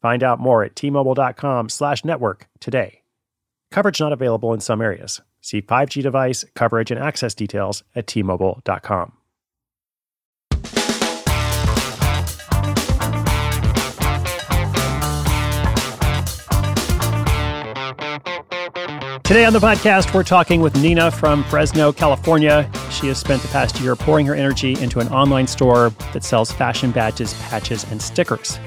Find out more at tmobile.com slash network today. Coverage not available in some areas. See 5G device, coverage, and access details at tmobile.com. Today on the podcast, we're talking with Nina from Fresno, California. She has spent the past year pouring her energy into an online store that sells fashion badges, patches, and stickers.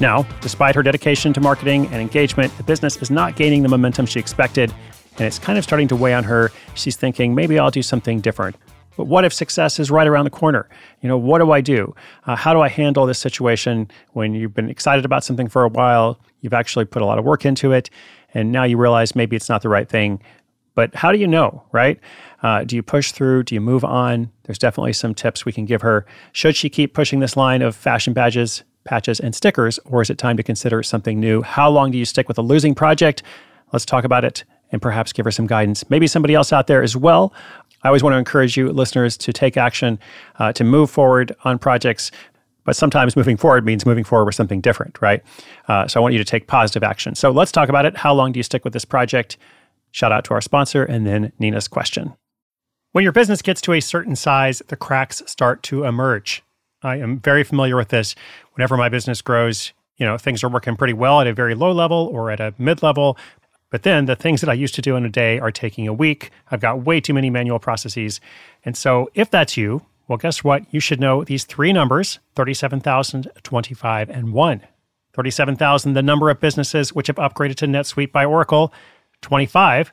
Now, despite her dedication to marketing and engagement, the business is not gaining the momentum she expected, and it's kind of starting to weigh on her. She's thinking, maybe I'll do something different. But what if success is right around the corner? You know, what do I do? Uh, how do I handle this situation when you've been excited about something for a while? You've actually put a lot of work into it, and now you realize maybe it's not the right thing. But how do you know, right? Uh, do you push through? Do you move on? There's definitely some tips we can give her. Should she keep pushing this line of fashion badges, patches, and stickers, or is it time to consider something new? How long do you stick with a losing project? Let's talk about it and perhaps give her some guidance. Maybe somebody else out there as well. I always want to encourage you, listeners, to take action, uh, to move forward on projects. But sometimes moving forward means moving forward with something different, right? Uh, so I want you to take positive action. So let's talk about it. How long do you stick with this project? Shout out to our sponsor and then Nina's question. When your business gets to a certain size, the cracks start to emerge. I am very familiar with this. Whenever my business grows, you know, things are working pretty well at a very low level or at a mid level. But then the things that I used to do in a day are taking a week. I've got way too many manual processes. And so if that's you, well, guess what? You should know these three numbers 37,000, 25, and 1. 37,000, the number of businesses which have upgraded to NetSuite by Oracle. 25,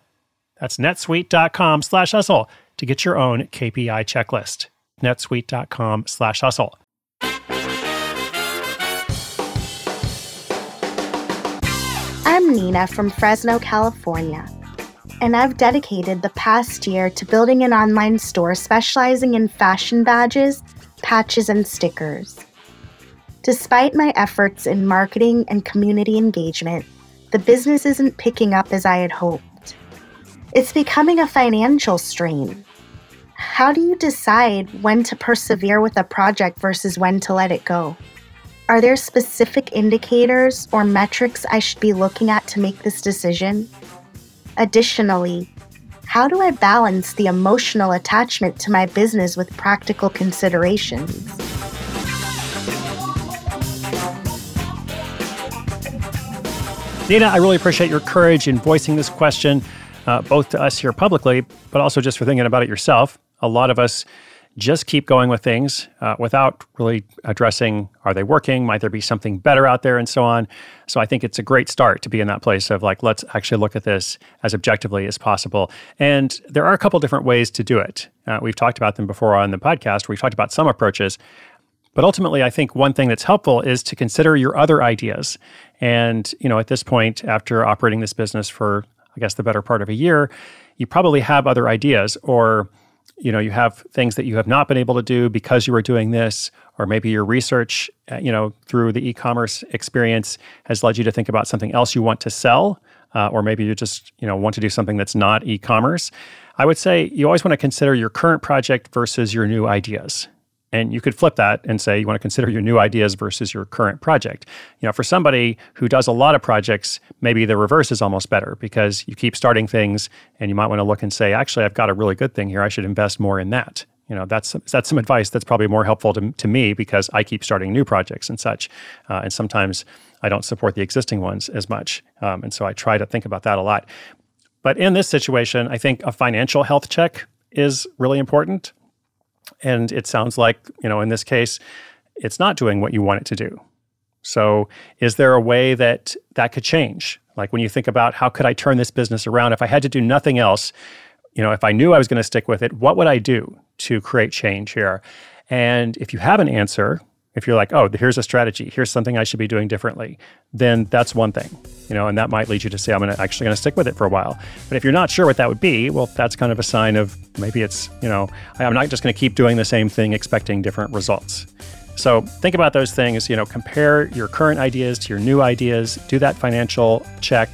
That's netsuite.com slash hustle to get your own KPI checklist. netsuite.com slash hustle. I'm Nina from Fresno, California, and I've dedicated the past year to building an online store specializing in fashion badges, patches, and stickers. Despite my efforts in marketing and community engagement, the business isn't picking up as I had hoped. It's becoming a financial strain. How do you decide when to persevere with a project versus when to let it go? Are there specific indicators or metrics I should be looking at to make this decision? Additionally, how do I balance the emotional attachment to my business with practical considerations? Nina, I really appreciate your courage in voicing this question uh, both to us here publicly, but also just for thinking about it yourself. A lot of us just keep going with things uh, without really addressing are they working? Might there be something better out there? And so on. So I think it's a great start to be in that place of like, let's actually look at this as objectively as possible. And there are a couple different ways to do it. Uh, we've talked about them before on the podcast. We've talked about some approaches. But ultimately, I think one thing that's helpful is to consider your other ideas. And, you know, at this point, after operating this business for I guess, the better part of a year, you probably have other ideas or you know you have things that you have not been able to do because you were doing this or maybe your research uh, you know through the e-commerce experience has led you to think about something else you want to sell uh, or maybe you just you know want to do something that's not e-commerce. I would say you always want to consider your current project versus your new ideas and you could flip that and say you want to consider your new ideas versus your current project. You know, for somebody who does a lot of projects, maybe the reverse is almost better because you keep starting things and you might want to look and say, actually, I've got a really good thing here. I should invest more in that. You know, that's that's some advice that's probably more helpful to, to me because I keep starting new projects and such, uh, and sometimes I don't support the existing ones as much, um, and so I try to think about that a lot. But in this situation, I think a financial health check is really important, and it sounds like you know in this case, it's not doing what you want it to do. So, is there a way that that could change? Like when you think about how could I turn this business around if I had to do nothing else, you know, if I knew I was going to stick with it, what would I do to create change here? And if you have an answer, if you're like, oh, here's a strategy, here's something I should be doing differently, then that's one thing, you know, and that might lead you to say, I'm gonna, actually going to stick with it for a while. But if you're not sure what that would be, well, that's kind of a sign of maybe it's, you know, I'm not just going to keep doing the same thing expecting different results. So think about those things, you know, compare your current ideas to your new ideas, do that financial check,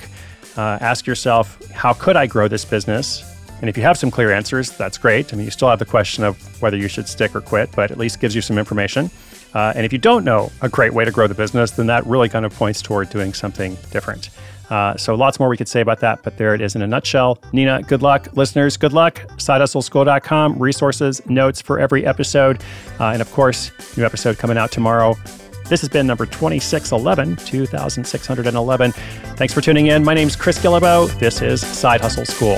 uh, ask yourself, how could I grow this business? And if you have some clear answers, that's great. I mean, you still have the question of whether you should stick or quit, but at least gives you some information. Uh, and if you don't know a great way to grow the business, then that really kind of points toward doing something different. Uh, so lots more we could say about that, but there it is in a nutshell. Nina, good luck. Listeners, good luck. SideHustleSchool.com, resources, notes for every episode. Uh, and of course, new episode coming out tomorrow. This has been number 2611, 2611. Thanks for tuning in. My name's Chris Guillebeau. This is Side Hustle School.